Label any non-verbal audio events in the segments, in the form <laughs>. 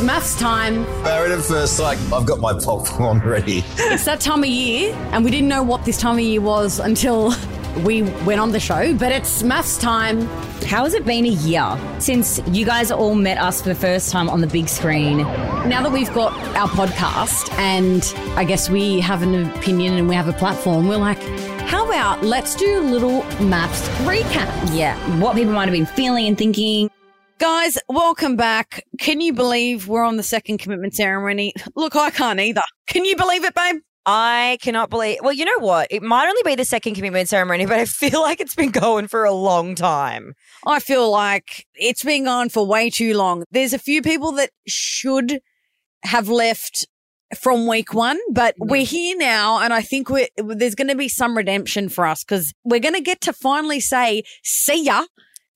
It's MAFS time. Married at first sight. I've got my popcorn <laughs> ready. It's that time of year, and we didn't know what this time of year was until we went on the show, but it's MAFS time. How has it been a year since you guys all met us for the first time on the big screen? Now that we've got our podcast and I guess we have an opinion and we have a platform, we're like, how about let's do a little MAFS recap? Yeah, what people might have been feeling and thinking. Guys, welcome back. Can you believe we're on the second commitment ceremony? Look, I can't either. Can you believe it, babe? I cannot believe. Well, you know what? It might only be the second commitment ceremony, <laughs> but I feel like it's been going for a long time. I feel like it's been going for way too long. There's a few people that should have left from week one, but Mm. we're here now, and I think we're, there's going to be some redemption for us because we're going to get to finally say "see ya"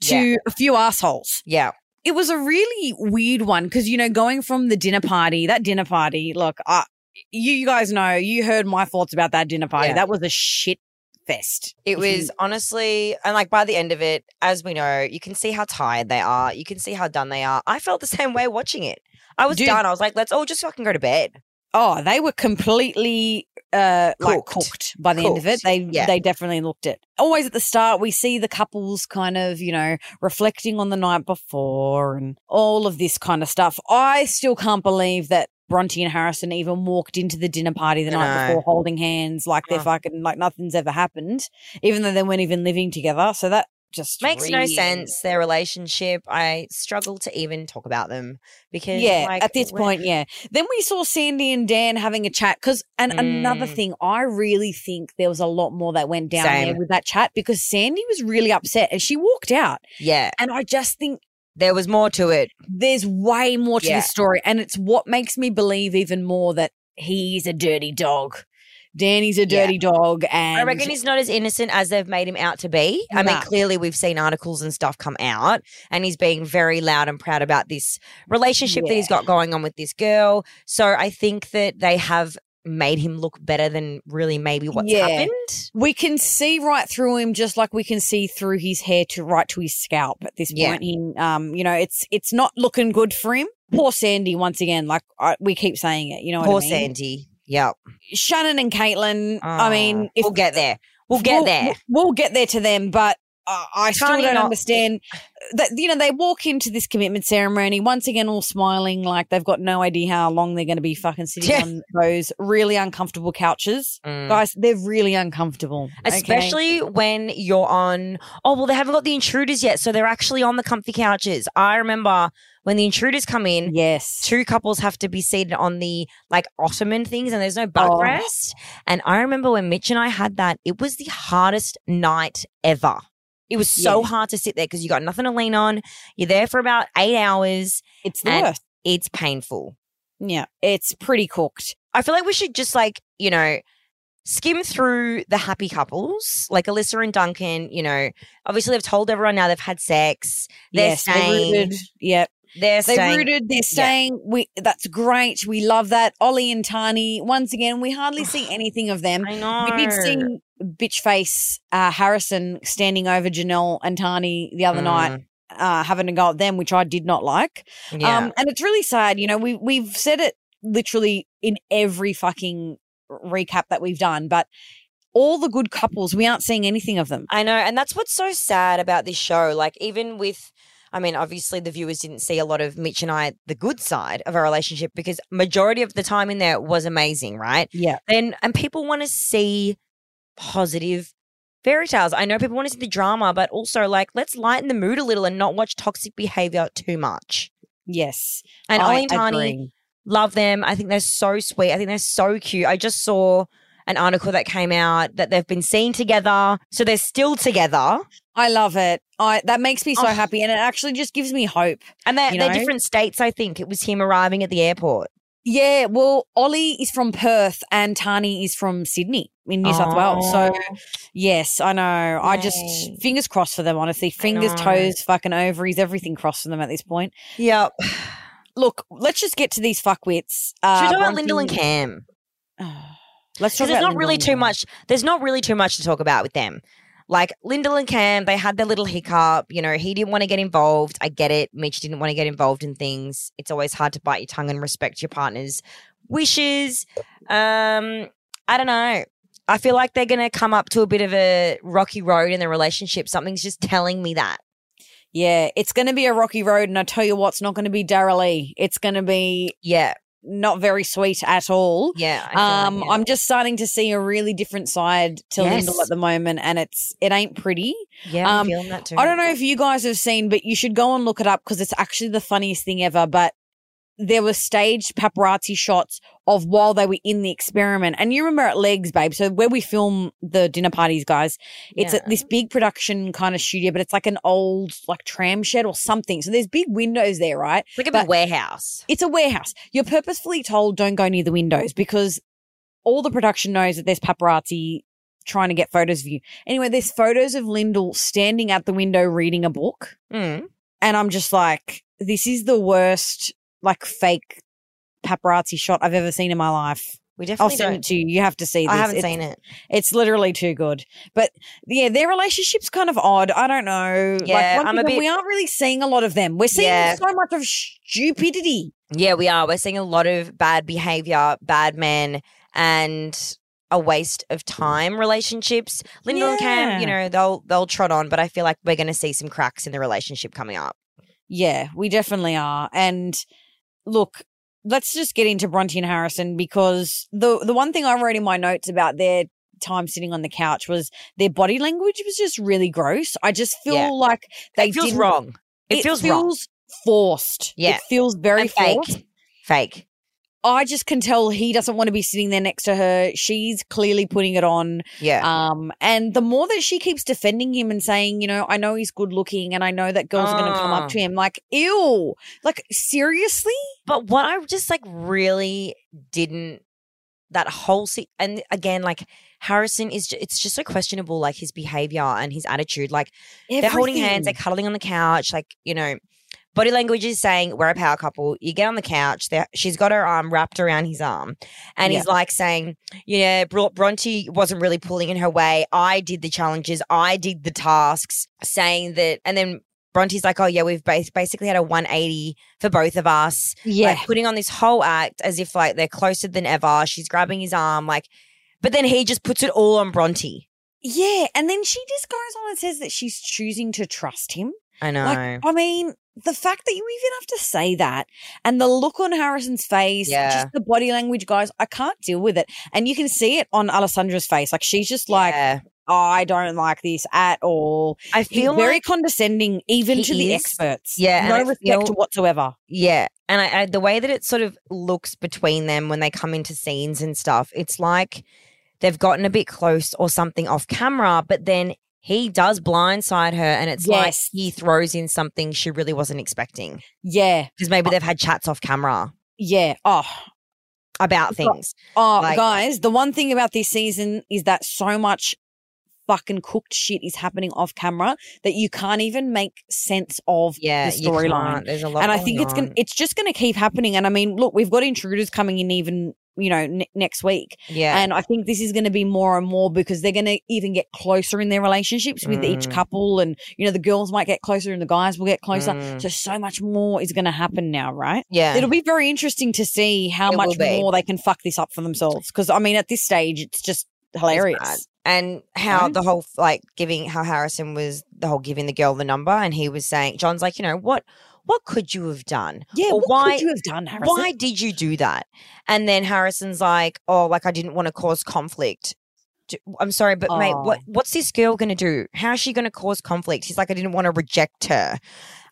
to Yeah. a few assholes. Yeah. It was a really weird one because you know going from the dinner party, that dinner party. Look, I, you, you guys know, you heard my thoughts about that dinner party. Yeah. That was a shit fest. It was honestly, and like by the end of it, as we know, you can see how tired they are. You can see how done they are. I felt the same way watching it. I was Dude. done. I was like, let's all just fucking go to bed. Oh, they were completely uh like Cooked. cooked by the end of it. They yeah. they definitely looked it. Always at the start we see the couples kind of, you know, reflecting on the night before and all of this kind of stuff. I still can't believe that Bronte and Harrison even walked into the dinner party the I night before holding hands like they're Oh. fucking like nothing's ever happened, even though they weren't even living together. So that just Makes no sense. Their relationship. I struggle to even talk about them because Yeah, like, at this we're- point, yeah. Then we saw Sandy and Dan having a chat because, and another Mm. thing, I really think there was a lot more that went down there with that chat because Sandy was really upset and she walked out. yeah, And I just think there was more to it. there's way more to Yeah. this story, and it's what makes me believe even more that he's a dirty dog. Danny's a Yeah. dirty dog, and I reckon he's not as innocent as they've made him out to be. I mean, clearly we've seen articles and stuff come out, and he's being very loud and proud about this relationship that he's got going on with this girl. So I think that they have made him look better than really maybe what's Yeah. happened. we can see right through him just like we can see through his hair to right to his scalp at this Yeah. point he um you know it's it's not looking good for him poor sandy once again like I, we keep saying it you know Poor what i mean Sandy. Yep. shannon and caitlin i mean Oh, if we'll get there. We'll get we'll, there. we'll get there to them but uh, I still Tahnee don't not- understand <laughs> that you know they walk into this commitment ceremony once again all smiling like they've got no idea how long they're going to be fucking sitting Yeah. on those really uncomfortable couches. Mm. Guys, they're really uncomfortable. okay? Especially when you're on, oh, well, they haven't got the intruders yet. So they're actually on the comfy couches. I remember when the intruders come in, yes. two couples have to be seated on the like ottoman things and there's no Oh. backrest. And I remember when Mitch and I had that, it was the hardest night ever. It was so Yeah. hard to sit there because you got nothing to lean on. You're there for about eight hours. It's the worst. It's painful. Yeah, it's pretty cooked. I feel like we should just like, you know, skim through the happy couples, like Alyssa and Duncan, you know, obviously they've told everyone now they've had sex. They're yes, staying. they rooted. Yep, They're they staying. rooted. They're staying. We that's great. We love that. Ollie and Tahnee. Once again, we hardly see <sighs> anything of them. I know. We did see bitch face uh, Harrison standing over Janelle and Tahnee the other night, uh, having a go at them, which I did not like. Mm, Yeah. Um, and it's really sad. You know, we we've said it literally in every fucking recap that we've done, but all the good couples, we aren't seeing anything of them. I know, and that's what's so sad about this show. Like, even with, I mean, obviously the viewers didn't see a lot of Mitch and I, the good side of our relationship, because majority of the time in there was amazing, right? Yeah. And, and people want to see positive fairy tales. I know people want to see the drama, but also like, let's lighten the mood a little and not watch toxic behavior too much. Yes. And I Ollie and Tahnee, love them. I think they're so sweet. I think they're so cute. I just saw an article that came out that they've been seen together. So they're still together. I love it. I that makes me so Oh. happy, and it actually just gives me hope. And they're, they're know? different states, I think. It was him arriving at the airport. Yeah, well, Ollie is from Perth and Tahnee is from Sydney in New South Wales. So, Oh. yes, I know. I just fingers crossed for them, honestly. Fingers, toes, fucking ovaries, everything crossed for them at this point. Yep. Look, let's just get to these fuckwits. Should Uh, we talk about Lyndall and Cam? <sighs> Let's talk Because there's about not really too much. There's not really too much to talk about with them. Like Lyndall and Cam, they had their little hiccup. You know, he didn't want to get involved. I get it. Mitch didn't want to get involved in things. It's always hard to bite your tongue and respect your partner's wishes. Um, I don't know. I feel like they're going to come up to a bit of a rocky road in their relationship. Something's just telling me that. Yeah, it's going to be a rocky road, and I tell you what, it's not going to be Darrell Lea. It's going to be Yeah. not very sweet at all. Yeah. Um, like, yeah. I'm just starting to see a really different side to Lyndall Yes. at the moment, and it's it ain't pretty. yeah, I'm um, feeling that too. I don't know if you guys have seen, but you should go and look it up because it's actually the funniest thing ever. But there were staged paparazzi shots of while they were in the experiment. And you remember at Legs, babe. So where we film the dinner parties, guys, it's at Yeah. this big production kind of studio, but it's like an old like tram shed or something. So there's big windows there, right? It's like a big warehouse. It's a warehouse. You're purposefully told don't go near the windows because all the production knows that there's paparazzi trying to get photos of you. Anyway, there's photos of Lyndall standing at the window reading a book. Mm. And I'm just like, this is the worst, like, fake paparazzi shot I've ever seen in my life. We definitely I'll send don't. it to you. You have to see this. I haven't it's, seen it. It's literally too good. But yeah, their relationship's kind of odd. I don't know. Yeah, like, I'm a bit- we aren't really seeing a lot of them. We're seeing Yeah. so much of stupidity. Yeah, we are. We're seeing a lot of bad behavior, bad men, and a waste of time relationships. Lyndall and Cam, you know, they'll they'll trot on, but I feel like we're going to see some cracks in the relationship coming up. Yeah, we definitely are. And look, let's just get into Bronte and Harrison because the the one thing I wrote in my notes about their time sitting on the couch was their body language was just really gross. I just feel Yeah. like they It feels wrong. It, feels, wrong. forced. Yeah. It feels very fake. forced. Fake. I just can tell he doesn't want to be sitting there next to her. She's clearly putting it on. Yeah. Um, and the more that she keeps defending him and saying, you know, I know he's good looking and I know that girls are going to come Ah. up to him, like, ew, like, seriously? But what I just like really didn't that whole se- and again like Harrison is ju- it's just so questionable like his behavior and his attitude like they're holding hands they're cuddling on the couch like you know body language is saying we're a power couple you get on the couch she's got her arm wrapped around his arm and he's like saying yeah Bro- Bronte wasn't really pulling in her way I did the challenges I did the tasks saying that and then Bronte's like, oh yeah, we've bas- basically had a 180 for both of us Yeah. like putting on this whole act as if like they're closer than ever. She's grabbing his arm, like, but then he just puts it all on Bronte. yeah. And then she just goes on and says that she's choosing to trust him. I know. Like, I mean, the fact that you even have to say that and the look on Harrison's face, Yeah. just the body language, guys, I can't deal with it. And you can see it on Alessandra's face. Like, she's just like, Yeah. I don't like this at all. I He's feel very condescending, even to the experts. Yeah, no respect feel- whatsoever. yeah, and I, I, the way that it sort of looks between them when they come into scenes and stuff, it's like they've gotten a bit close or something off camera, but then he does blindside her, and it's like he throws in something she really wasn't expecting Yeah, because maybe uh, they've had chats off camera yeah. Oh, about things. Oh, Like- guys, the one thing about this season is that so much fucking cooked shit is happening off camera that you can't even make sense of Yeah, the storyline. There's a lot, And I think it's gonna it's just gonna keep happening. And I mean, look, we've got intruders coming in even you know ne- next week, yeah. and I think this is going to be more and more because they're going to even get closer in their relationships with each Mm. couple, and you know the girls might get closer and the guys will get closer. Mm. So so much more is going to happen now, right? yeah. It'll be very interesting to see how It much more they can fuck this up for themselves. Because I mean, at this stage, it's just hilarious. bad. And how the whole like giving how Harrison was the whole giving the girl the number, and he was saying, John's like, you know what, what could you have done? Yeah, Or what why- could you have done, Harrison? Why did you do that? And then Harrison's like, oh, like I didn't want to cause conflict. I'm sorry, but mate, what Oh. what's this girl gonna do? How's she gonna cause conflict? He's like, I didn't want to reject her.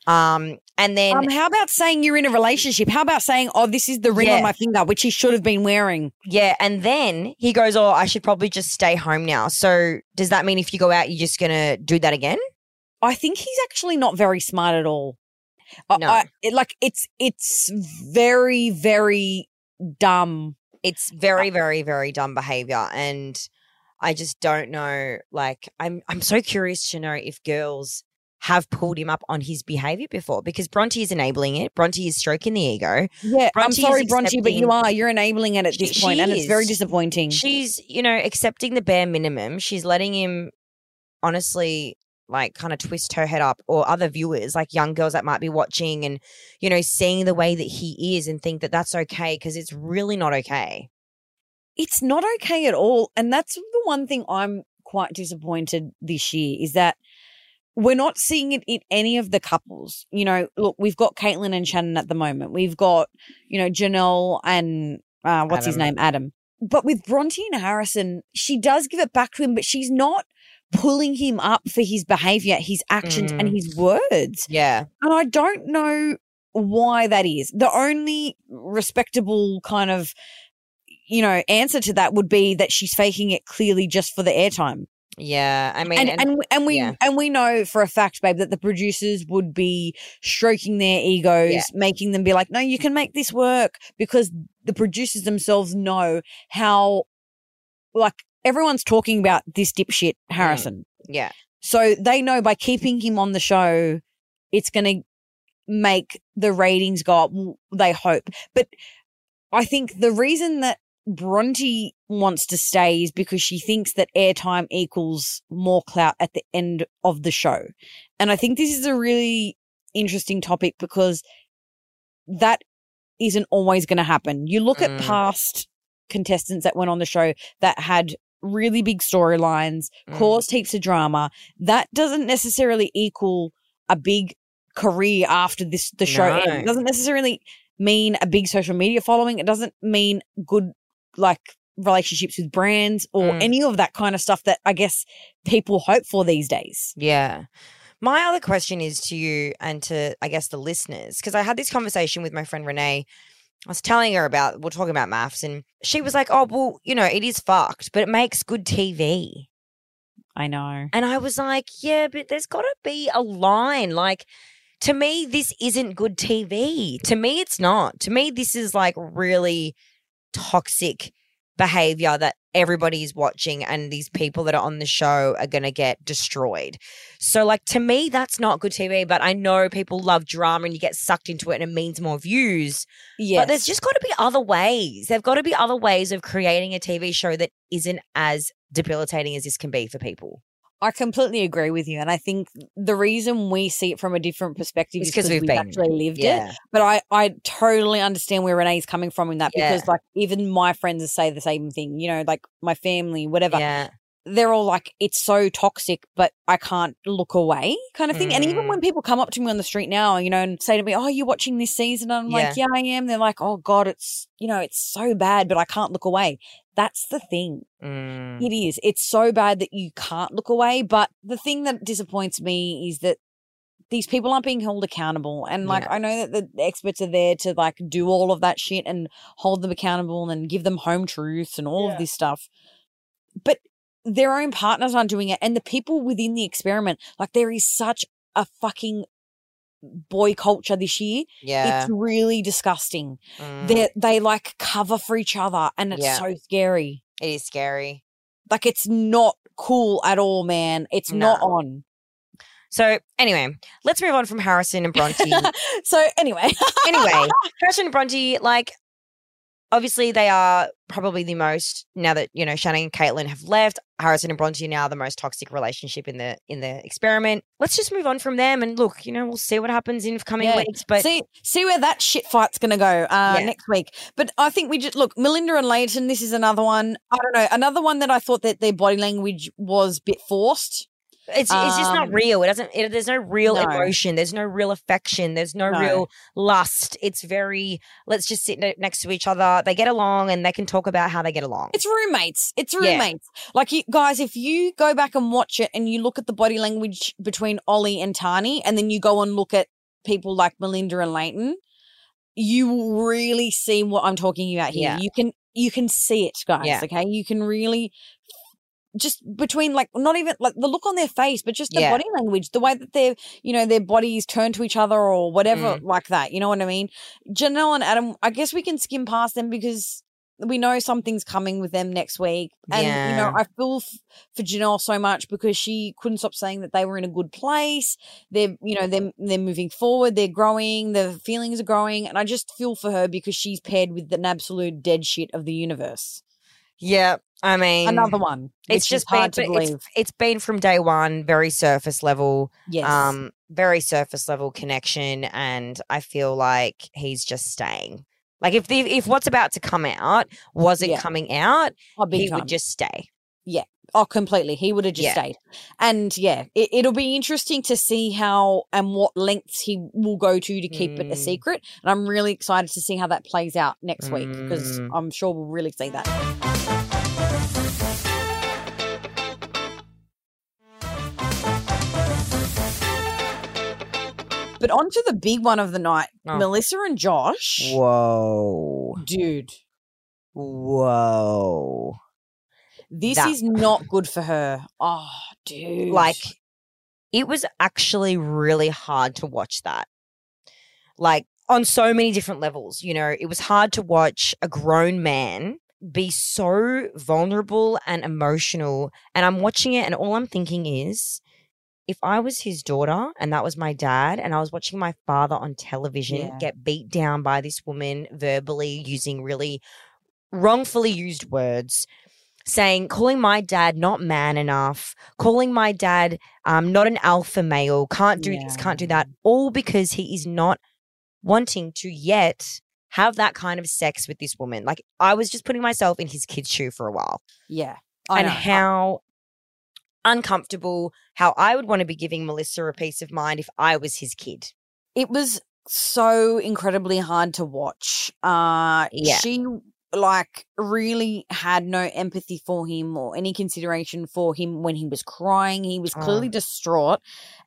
Um, and then Um, how about saying you're in a relationship? How about saying, "Oh, this is the ring Yeah. on my finger," which he should have been wearing? Yeah, and then he goes, "Oh, I should probably just stay home now." So does that mean if you go out, you're just gonna do that again? I think he's actually not very smart at all. No. I, it, like it's it's very very dumb. It's very, very, very dumb behavior, and I just don't know. Like, I'm I'm so curious to know if girls have pulled him up on his behavior before because Bronte is enabling it. Bronte is stroking the ego. Yeah, I'm Bronte sorry, Bronte, but you are you're enabling it at this She- point, she and it's very disappointing. She's, you know, accepting the bare minimum. She's letting him honestly like kind of twist her head up or other viewers like young girls that might be watching and you know seeing the way that he is and think that that's okay because it's really not okay it's not okay at all. And that's the one thing I'm quite disappointed this year is that we're not seeing it in any of the couples. You know, look, we've got Caitlyn and Shannon at the moment. We've got, you know, Janelle and uh, what's his name? Adam. But with Bronte and Harrison, she does give it back to him, but she's not pulling him up for his behavior, his actions, and Mm. his words. yeah And I don't know why that is. The only respectable kind of, you know, answer to that would be that she's faking it clearly just for the airtime. yeah i mean And and, and we- and we yeah. and we know for a fact, babe, that the producers would be stroking their egos, Yeah. making them be like, "No, you can make this work," because the producers themselves know how, like, everyone's talking about this dipshit Harrison. yeah So they know by keeping him on the show, it's going to make the ratings go up. They hope. But I think the reason that Bronte wants to stay is because she thinks that airtime equals more clout at the end of the show. And I think this is a really interesting topic because that isn't always going to happen. You look Mm. at past contestants that went on the show that had really big storylines, Mm. caused heaps of drama. That doesn't necessarily equal a big career after this the show No. ends. It doesn't necessarily mean a big social media following. It doesn't mean good like relationships with brands or Mm. any of that kind of stuff that I guess people hope for these days. Yeah. My other question is to you and to, I guess, the listeners, because I had this conversation with my friend Renee. I was telling her about, we're talking about MAFS, and she was like, oh, well, you know, it is fucked, but it makes good TV. I know. And I was like, yeah, but there's got to be a line. Like, to me, this isn't good TV. To me, it's not. To me, this is like really toxic behavior that everybody is watching and these people that are on the show are going to get destroyed. So like to me that's not good TV, but I know people love drama and you get sucked into it and it means more views. Yes. But there's just got to be other ways. There've got to be other ways of creating a TV show that isn't as debilitating as this can be for people. I completely agree with you. And I think the reason we see it from a different perspective It's is 'cause because we've we've, actually lived it. But I, I totally understand where Renee's coming from in that Yeah. because like even my friends say the same thing, you know, like my family, whatever. Yeah. They're all like, it's so toxic, but I can't look away kind of thing. And even Mm. when people come up to me on the street now, you know, and say to me, Oh, you're watching this season? And I'm like, Yeah, I am. They're like, Oh God, it's, you know, it's so bad, but I can't look away. That's the thing. Mm. It is. It's so bad that you can't look away. But the thing that disappoints me is that these people aren't being held accountable. And like, Yeah. I know that the experts are there to like do all of that shit and hold them accountable and give them home truths and all Yeah. of this stuff. But their own partners aren't doing it. And the people within the experiment, like, there is such a fucking boy culture this year. Yeah. It's really disgusting. Mm. They they like cover for each other and it's Yeah. so scary. It is scary. Like it's not cool at all, man. It's not on. So anyway, let's move on from Harrison and Bronte. <laughs> so anyway, anyway, <laughs> Harrison and Bronte, like, obviously they are probably the most now that you know Shannon and Caitlin have left. Harrison and Bronte are now the most toxic relationship in the in the experiment. Let's just move on from them and look. You know, we'll see what happens in coming Yeah. weeks. But see see where that shit fight's gonna go uh, Yeah. next week. But I think we just look Melinda and Layton. This is another one. I don't know. Another one that I thought that their body language was a bit forced. It's it's just not Um, real. It doesn't. It, there's no real No. emotion. There's no real affection. There's no, No. real lust. It's very let's just sit next to each other. They get along and they can talk about how they get along. It's roommates. It's Yeah. roommates. Like you guys, if you go back and watch it and you look at the body language between Ollie and Tahnee, and then you go and look at people like Melinda and Layton, you will really see what I'm talking about here. Yeah. You can you can see it, guys. Yeah. Okay, you can really just between like not even like the look on their face, but just the Yeah. body language, the way that their you know their bodies turn to each other or whatever Mm. like that. You know what I mean? Janelle and Adam, I guess we can skim past them because we know something's coming with them next week. And, you know, I feel f- for Janelle so much because she couldn't stop saying that they were in a good place. They're, you know, they're, they're moving forward, they're growing, the feelings are growing. And I just feel for her because she's paired with an absolute dead shit of the universe. Yeah. I mean, Another one. It's just hard been, it's, it's been from day one, very surface level, yes. um, very surface level connection, and I feel like he's just staying. Like if the if what's about to come out wasn't Yeah. coming out, oh, he time. would just stay. Yeah. Oh, completely. He would have just Yeah. stayed. And yeah, it, it'll be interesting to see how and what lengths he will go to to keep it a Mm. secret. And I'm really excited to see how that plays out next week because Mm. I'm sure we'll really see that. But onto the big one of the night Oh. Melissa and Josh. Whoa, Dude, whoa! this That- is not good for her. Oh, dude. Like it was actually really hard to watch that. Like on so many different levels, you know, it was hard to watch a grown man be so vulnerable and emotional. And I'm watching it, and all I'm thinking is, if I was his daughter and that was my dad, and I was watching my father on television Yeah. get beat down by this woman verbally using really wrongfully used words, saying, calling my dad not man enough, calling my dad um, not an alpha male, can't do this, can't do that, all because he is not wanting to yet have that kind of sex with this woman. Like I was just putting myself in his kid's shoe for a while yeah. I and know. how uncomfortable, how I would want to be giving Melissa a peace of mind if I was his kid. it was so incredibly hard to watch. Uh Yeah. she like really had no empathy for him or any consideration for him when he was crying. He was clearly Oh. distraught.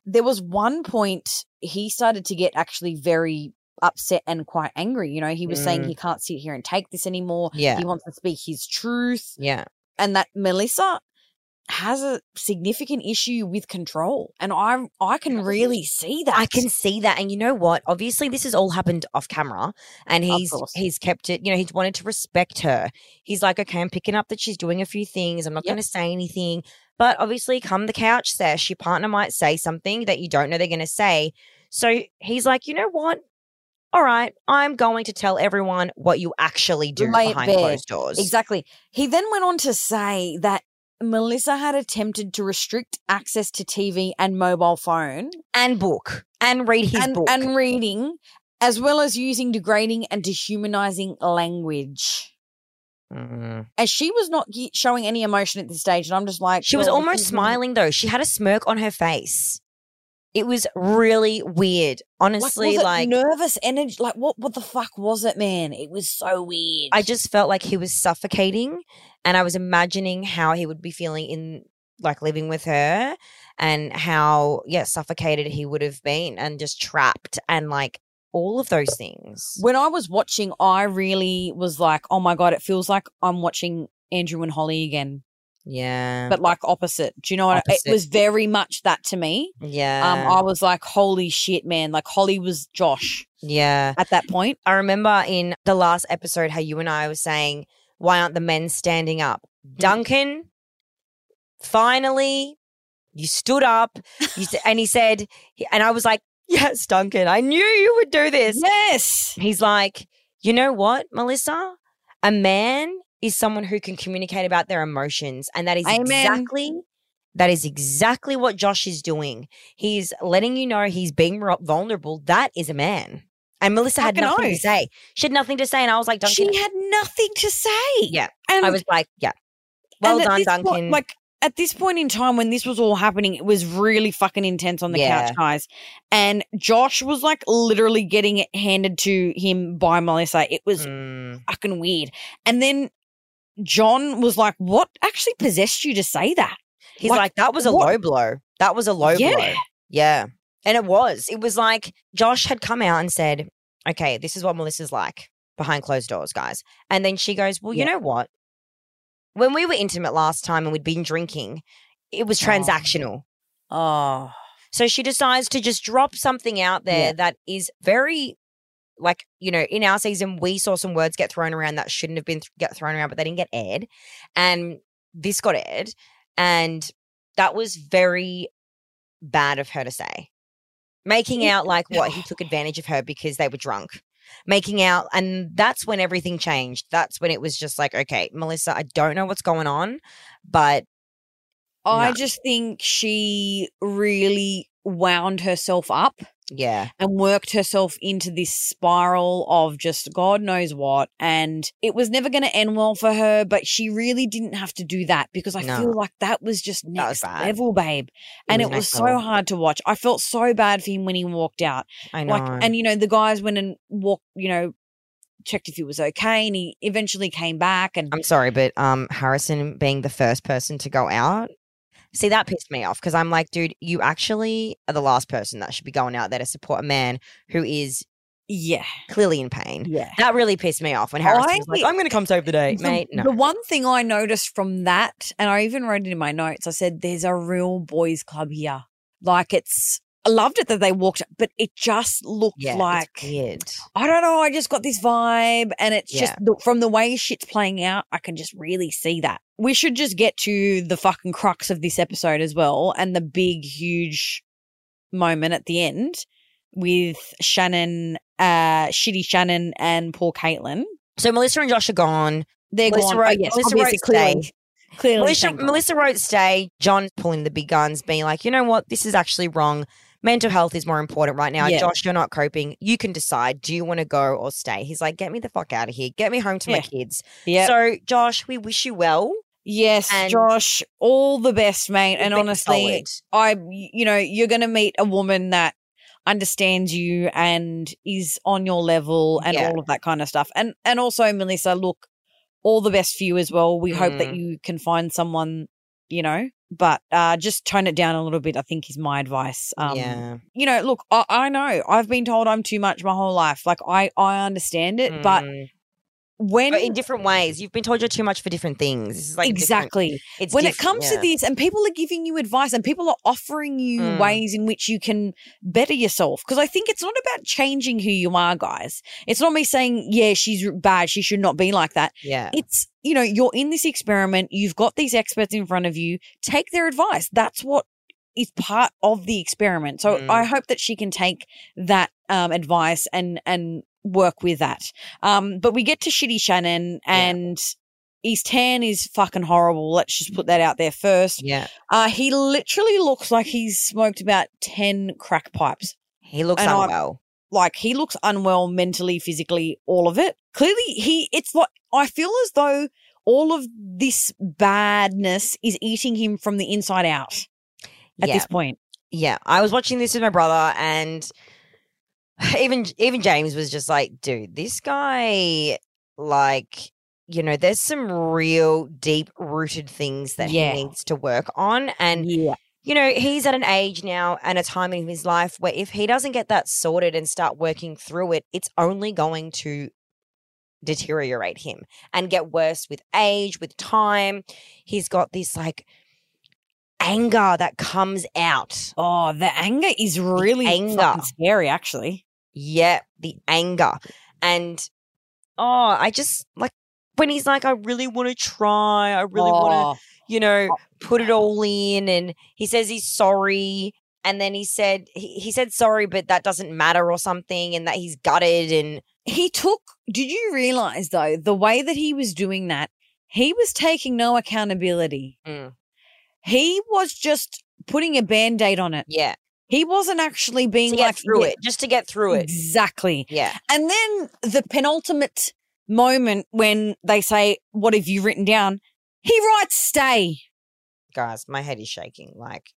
There was one point he started to get actually very upset and quite angry. You know, he was saying Mm. he can't sit here and take this anymore. Yeah. He wants to speak his truth. Yeah. And that Melissa has a significant issue with control. And I I can really see that. I can see that. And you know what? Obviously this has all happened off camera and he's he's kept it, you know, he's wanted to respect her. He's like, okay, I'm picking up that she's doing a few things. I'm not Yep. gonna say anything. But obviously, come the couch sesh, your partner might say something that you don't know they're gonna say. So he's like, you know what? All right, I'm going to tell everyone what you actually do Lay behind closed doors. Exactly. He then went on to say that Melissa had attempted to restrict access to TV and mobile phone And book. And read his and, book. and reading, as well as using degrading and dehumanizing language. Mm. And she was not showing any emotion at this stage. And I'm just like, She was almost smiling though. She had a smirk on her face. It was really weird. Like, Honestly, it like, nervous energy? Like, what, what the fuck was it, man? It was so weird. I just felt like he was suffocating and I was imagining how he would be feeling in like living with her and how yeah, suffocated he would have been and just trapped and like all of those things. when I was watching, I really was like, oh my God, it feels like I'm watching Andrew and Holly again. Yeah. but like opposite. Do you know what? Opposite. It was very much that to me. yeah. Um, I was like, holy shit, man! Like Holly was Josh yeah. at that point. I remember in the last episode how you and I were saying, why aren't the men standing up? Mm. Duncan, finally, you stood up. You sa- and he said, and I was like, yes, Duncan, I knew you would do this. Yes, He's like, you know what, Melissa? A man is someone who can communicate about their emotions. And that is Amen. exactly. That is exactly what Josh is doing. He's letting you know he's being vulnerable. That is a man. And Melissa had nothing to say. She had nothing to say. And I was like, Duncan, she had nothing to say. Yeah, and I was like, yeah. Well done, point- Duncan. like at this point in time when this was all happening, it was really fucking intense on the Yeah. couch, guys. And Josh was like literally getting it handed to him by Melissa. It was Mm, fucking weird. And then John was like, "What actually possessed you to say that?" he's Like, like, that was a what- low blow. That was a low Yeah. blow. Yeah. And it was. It was like Josh had come out and said, okay, this is what Melissa's like behind closed doors, guys. And then she goes, well, you Yeah. know what? When we were intimate last time and we'd been drinking, it was Oh. transactional. Oh, So she decides to just drop something out there Yeah. that is very like, you know, in our season we saw some words get thrown around that shouldn't have been th- get thrown around but they didn't get aired. And this got aired and that was very bad of her to say. Making out like what he <laughs> took advantage of her because they were drunk. making out. And that's when everything changed. That's when it was just like, okay, Melissa, I don't know what's going on, but I just think she really wound herself up yeah, and worked herself into this spiral of just God knows what. And it was never going to end well for her, but she really didn't have to do that because I No. feel like that was just was next bad. level, babe. and was it was so level. hard to watch. I felt so bad for him when he walked out. I know. Like, and you know, the guys went and walked, you know, checked if he was okay, and he eventually came back. And I'm sorry, but um, Harrison being the first person to go out, see that pissed me off because I'm like, dude, you actually are the last person that should be going out there to support a man who is yeah, clearly in pain. yeah. That really pissed me off when Harrison was like, I- "I'm going to come save the day, The- mate." No, The one thing I noticed from that, and I even wrote it in my notes, I said, "There's a real boys' club here." Like it's, I loved it that they walked, but it just looked yeah, like weird. I don't know. I just got this vibe, and it's just Yeah. the, from the way shit's playing out, I can just really see that. We should just get to the fucking crux of this episode as well, and the big, huge moment at the end with Shannon, uh, shitty Shannon, and poor Caitlin. So Melissa and Josh are gone. They're Melissa gone. wrote- oh, yes, Melissa wrote clearly, stay. clearly, Melissa. Melissa wrote stay. John pulling the big guns, being like, you know what, this is actually wrong. Mental health is more important right now. Yeah. Josh, you're not coping. You can decide. Do you want to go or stay? He's like, get me the fuck out of here. Get me home to my kids. Yeah. So, Josh, we wish you well. Yes, And- Josh, all the best, mate. And honestly, solid. I, you know, you're going to meet a woman that understands you and is on your level and Yeah. all of that kind of stuff. And and also, Melissa, look, all the best for you as well. We hope that Mm. you can find someone, you know, but uh, just tone it down a little bit. I think is my advice. Um, yeah. you know, look, I, I know I've been told I'm too much my whole life. Like I, I understand it, but Mm. When But in different ways. You've been told you're too much for different things. This is like exactly It's when it comes yeah. to this and people are giving you advice and people are offering you Mm. ways in which you can better yourself because i think it's not about changing who you are guys it's not me saying yeah she's bad she should not be like that yeah. it's you know you're in this experiment you've got these experts in front of you take their advice that's what is part of the experiment so Mm. i hope that she can take that um, advice and and work with that um but we get to shitty shannon Yeah. and his tan is fucking horrible let's just put that out there first yeah. uh he literally looks like he's smoked about 10 crack pipes He looks And unwell. like he looks unwell mentally physically all of it clearly he it's like i feel as though all of this badness is eating him from the inside out at yeah. this point Yeah, I was watching this with my brother, and <sighs> even even James was just like, "Dude, this guy, like, you know, there's some real deep rooted things that Yeah. he needs to work on." And yeah you know, he's at an age now and a time in his life where if he doesn't get that sorted and start working through it, it's only going to deteriorate him and get worse with age, with time. He's got this like anger that comes out. oh the anger is really anger. scary actually Yeah, the anger. And oh, I just like when he's like, I really want to try. I really want to, Oh, you know, put it all in. And he says he's sorry. And then he said he, he said sorry, but that doesn't matter or something, and that he's gutted and he took did you realize though the way that he was doing that he was taking no accountability Mm. he was just putting a band-aid on it yeah, he wasn't actually being to like through yeah, it, just to get through it. exactly Yeah, And then the penultimate moment when they say, What have you written down? He writes stay. guys, my head is shaking. Like,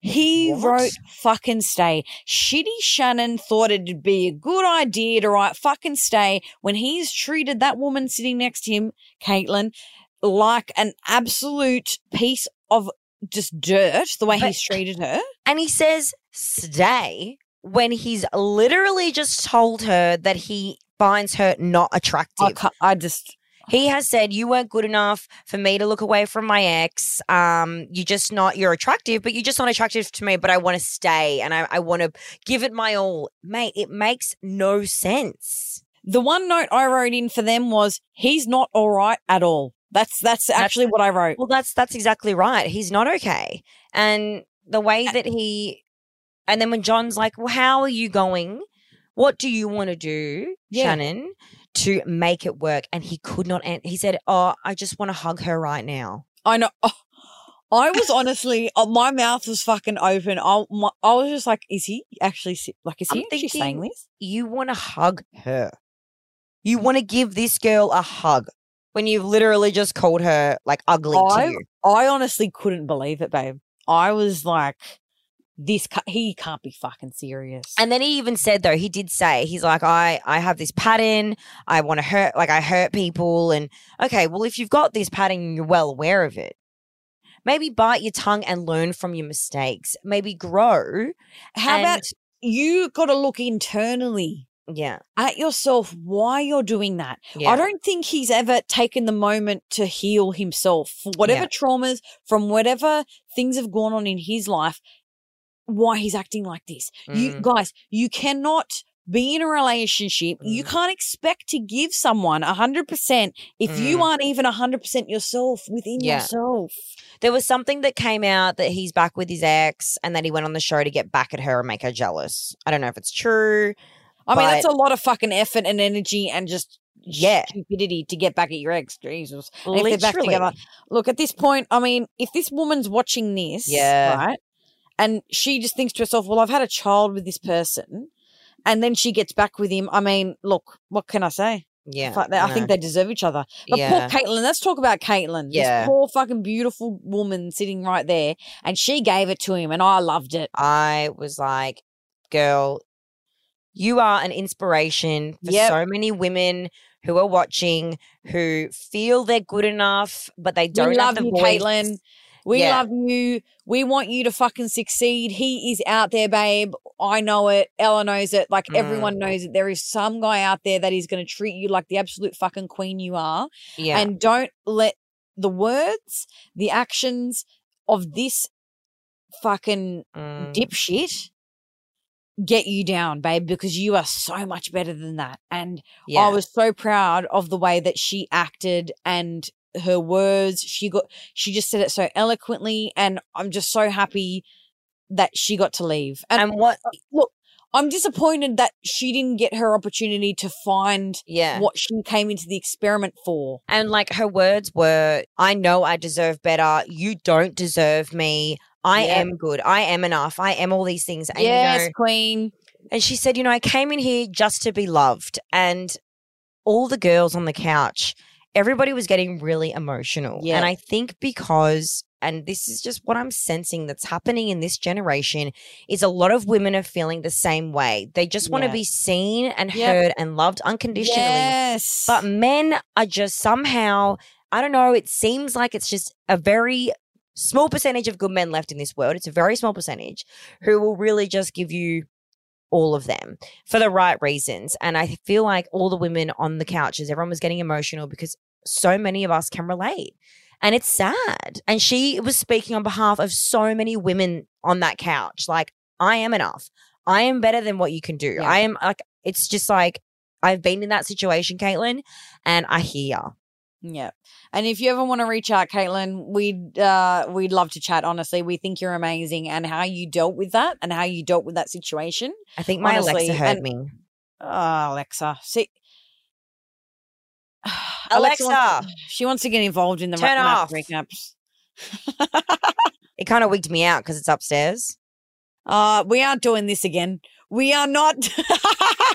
He What? wrote fucking stay. Shitty Shannon thought it'd be a good idea to write fucking stay when he's treated that woman sitting next to him, Caitlin, like an absolute piece of just dirt, the way But- he's treated her. and he says stay when he's literally just told her that he finds her not attractive. I, I just, He has said you weren't good enough for me to look away from my ex. Um, you're just not you're attractive, but you're just not attractive to me. But I want to stay and I, I want to give it my all, mate. It makes no sense. the one note I wrote in for them was, He's not all right at all. That's, that's actually what I wrote. Well, that's that's exactly right. He's not okay, and the way that he, and then when John's like, "Well, how are you going What do you want to do, Yeah. Shannon, to make it work? And he could not. An- he said, "Oh, I just want to hug her right now." I know. Oh, I was honestly, uh, my mouth was fucking open. I, my, I was just like, is he actually like? Is I'm he actually saying this? You want to hug her. You want to give this girl a hug when you've literally just called her like ugly to I, you. I honestly couldn't believe it, babe. I was like, this. ca- He can't be fucking serious. And then he even said though, he did say, he's like, I, I have this pattern. I want to hurt, like I hurt people. And okay, well, if you've got this pattern, you're well aware of it. Maybe bite your tongue and learn from your mistakes. Maybe grow. how about you? Got to look internally Yeah. at yourself why you're doing that. Yeah. I don't think he's ever taken the moment to heal himself for whatever Yeah. traumas from whatever things have gone on in his life. Why he's acting like this? You Mm. guys, you cannot be in a relationship. You Mm. can't expect to give someone a hundred percent if you Mm. aren't even a hundred percent yourself within Yeah. yourself. There was something that came out that he's back with his ex and that he went on the show to get back at her and make her jealous. I don't know if it's true. I mean, that's a lot of fucking effort and energy and just Yeah. stupidity to get back at your ex. Jesus. And if they're back Literally. together, look at this point. I mean, if this woman's watching this, Yeah. right, and she just thinks to herself, "Well, I've had a child with this person," and then she gets back with him. I mean, look, what can I say? Yeah. Fuck, they- I think they deserve each other. But Yeah. poor Caitlyn, let's talk about Caitlin. Yeah. This poor fucking beautiful woman sitting right there, and she gave it to him, and I loved it. I was like, girl, you are an inspiration for Yep. so many women who are watching who feel they're good enough, but they don't we have love the you, voice. Caitlyn. We Yeah. love you. We want you to fucking succeed. He is out there, babe. I know it. Ella knows it. Like Mm. everyone knows it. There is some guy out there that is going to treat you like the absolute fucking queen you are. Yeah. And don't let the words, the actions of this fucking Mm, dipshit get you down, babe, because you are so much better than that. And yeah. I was so proud of the way that she acted and her words. She got she just said it so eloquently and I'm just so happy that she got to leave. And, and what? Uh, look, I'm disappointed that she didn't get her opportunity to find Yeah. what she came into the experiment for. And like her words were, I know I deserve better. You don't deserve me. I Yep. am good. I am enough. I am all these things. And yes, you know, queen. and she said, you know, I came in here just to be loved. And all the girls on the couch, everybody was getting really emotional. And I think because and this is just what I'm sensing that's happening in this generation is a lot of women are feeling the same way. They just want to Yeah. be seen and Yep. heard and loved unconditionally. Yes. But men are just somehow, I don't know, it seems like it's just a very small percentage of good men left in this world. It's a very small percentage who will really just give you all of them for the right reasons. And I feel like all the women on the couches, everyone was getting emotional because so many of us can relate. And it's sad. And she was speaking on behalf of so many women on that couch. Like, I am enough. I am better than what you can do. Yeah. I am like, it's just like, I've been in that situation, Caitlin, and I hear. Yeah. And if you ever want to reach out, Caitlin, we'd uh we'd love to chat, honestly. We think you're amazing and how you dealt with that and how you dealt with that situation. I think my Honestly, Alexa heard and- me. Oh, Alexa. See <sighs> Alexa, wants, she wants to get involved in the Turn rap off. recaps. it kind of wigged me out because it's upstairs. Uh we aren't doing this again. We are not <laughs>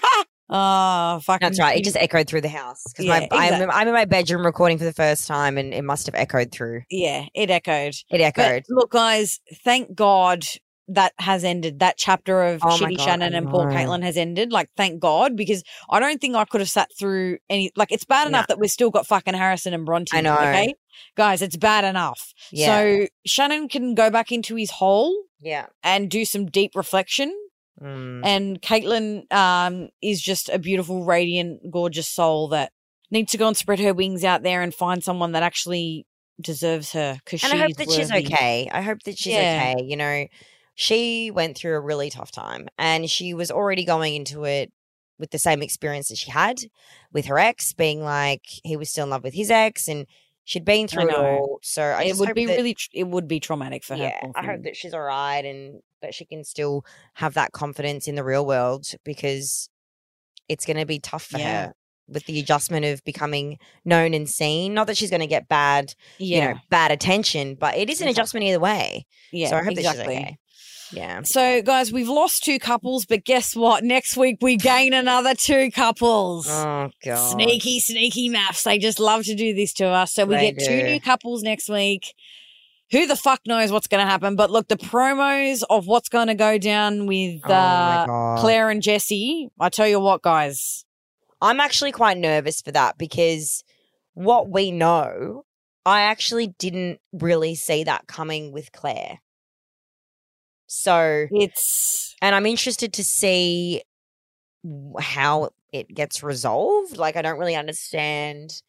<laughs> Oh, fucking That's right. It just echoed through the house because Yeah, my I'm, I'm in my bedroom recording for the first time, and it must have echoed through. Yeah, it echoed. It echoed. But look, guys, thank God that has ended. That chapter of Oh Shitty God, Shannon and poor. Caitlin has ended. Like, thank God, because I don't think I could have sat through any. Like, it's bad No. enough that we've still got fucking Harrison and Bronte. I know. Okay, guys, it's bad enough. yeah, So Shannon can go back into his hole yeah. and do some deep reflection. Mm. And Caitlin um, is just a beautiful, radiant, gorgeous soul that needs to go and spread her wings out there and find someone that actually deserves her. Because And I hope that she's okay. I hope that she's Yeah. okay. You know, she went through a really tough time, and she was already going into it with the same experience that she had with her ex, being like he was still in love with his ex, and she'd been through it all. So I it just would hope be that- really, it would be traumatic for her. yeah, I hope that she's all right and that she can still have that confidence in the real world because it's going to be tough for Yeah. her with the adjustment of becoming known and seen. Not that she's going to get bad, Yeah. you know, bad attention, but it is an adjustment either way. yeah. so I hope exactly. that she's okay. Yeah. So, guys, we've lost two couples, but guess what? Next week we gain another two couples. Oh god. Sneaky, sneaky maths. They just love to do this to us. So we They get two new couples next week. Who the fuck knows what's going to happen? But look, the promos of what's going to go down with Oh uh, God. Claire and Jesse. I tell you what, guys. I'm actually quite nervous for that because what we know, I actually didn't really see that coming with Claire. So, It's and I'm interested to see how it gets resolved. Like, I don't really understand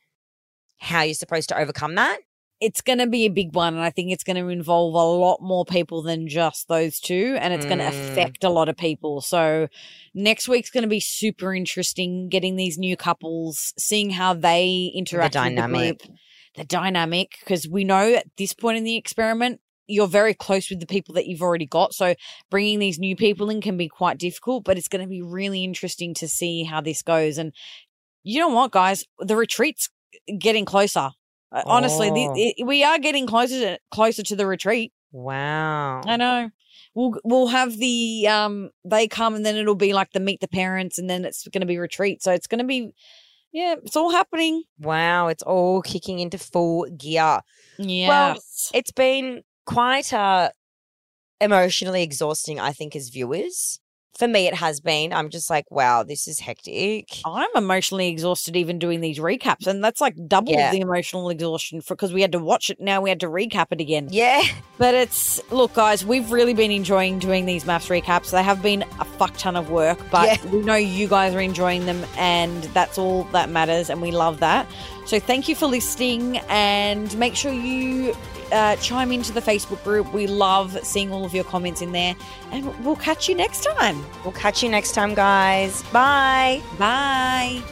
how you're supposed to overcome that. It's going to be a big one, and I think it's going to involve a lot more people than just those two, and it's going to Mm. affect a lot of people. So next week's going to be super interesting. Getting these new couples, seeing how they interact, the dynamic. the group, the dynamic, because we know at this point in the experiment. You're very close with the people that you've already got. So bringing these new people in can be quite difficult, but it's going to be really interesting to see how this goes. And you know what, guys? The retreat's getting closer. Uh, Honestly, the, Oh. it, we are getting closer to, closer to the retreat. Wow. I know. We'll we'll have the um they come and then it'll be like the meet the parents and then it's going to be retreat. So it's going to be yeah, it's all happening. Wow. It's all kicking into full gear. Yeah. It's been quite uh, emotionally exhausting, I think, as viewers. For me, it has been. I'm just like, wow, this is hectic. I'm emotionally exhausted even doing these recaps and that's like double Yeah. the emotional exhaustion for because we had to watch it now we had to recap it again. Yeah. But it's look, guys, we've really been enjoying doing these MAFS recaps. They have been a fuck ton of work, but Yeah. we know you guys are enjoying them, and that's all that matters, and we love that. So thank you for listening, and make sure you uh, chime into the Facebook group. We love seeing all of your comments in there, and we'll catch you next time. We'll catch you next time, guys. Bye. Bye.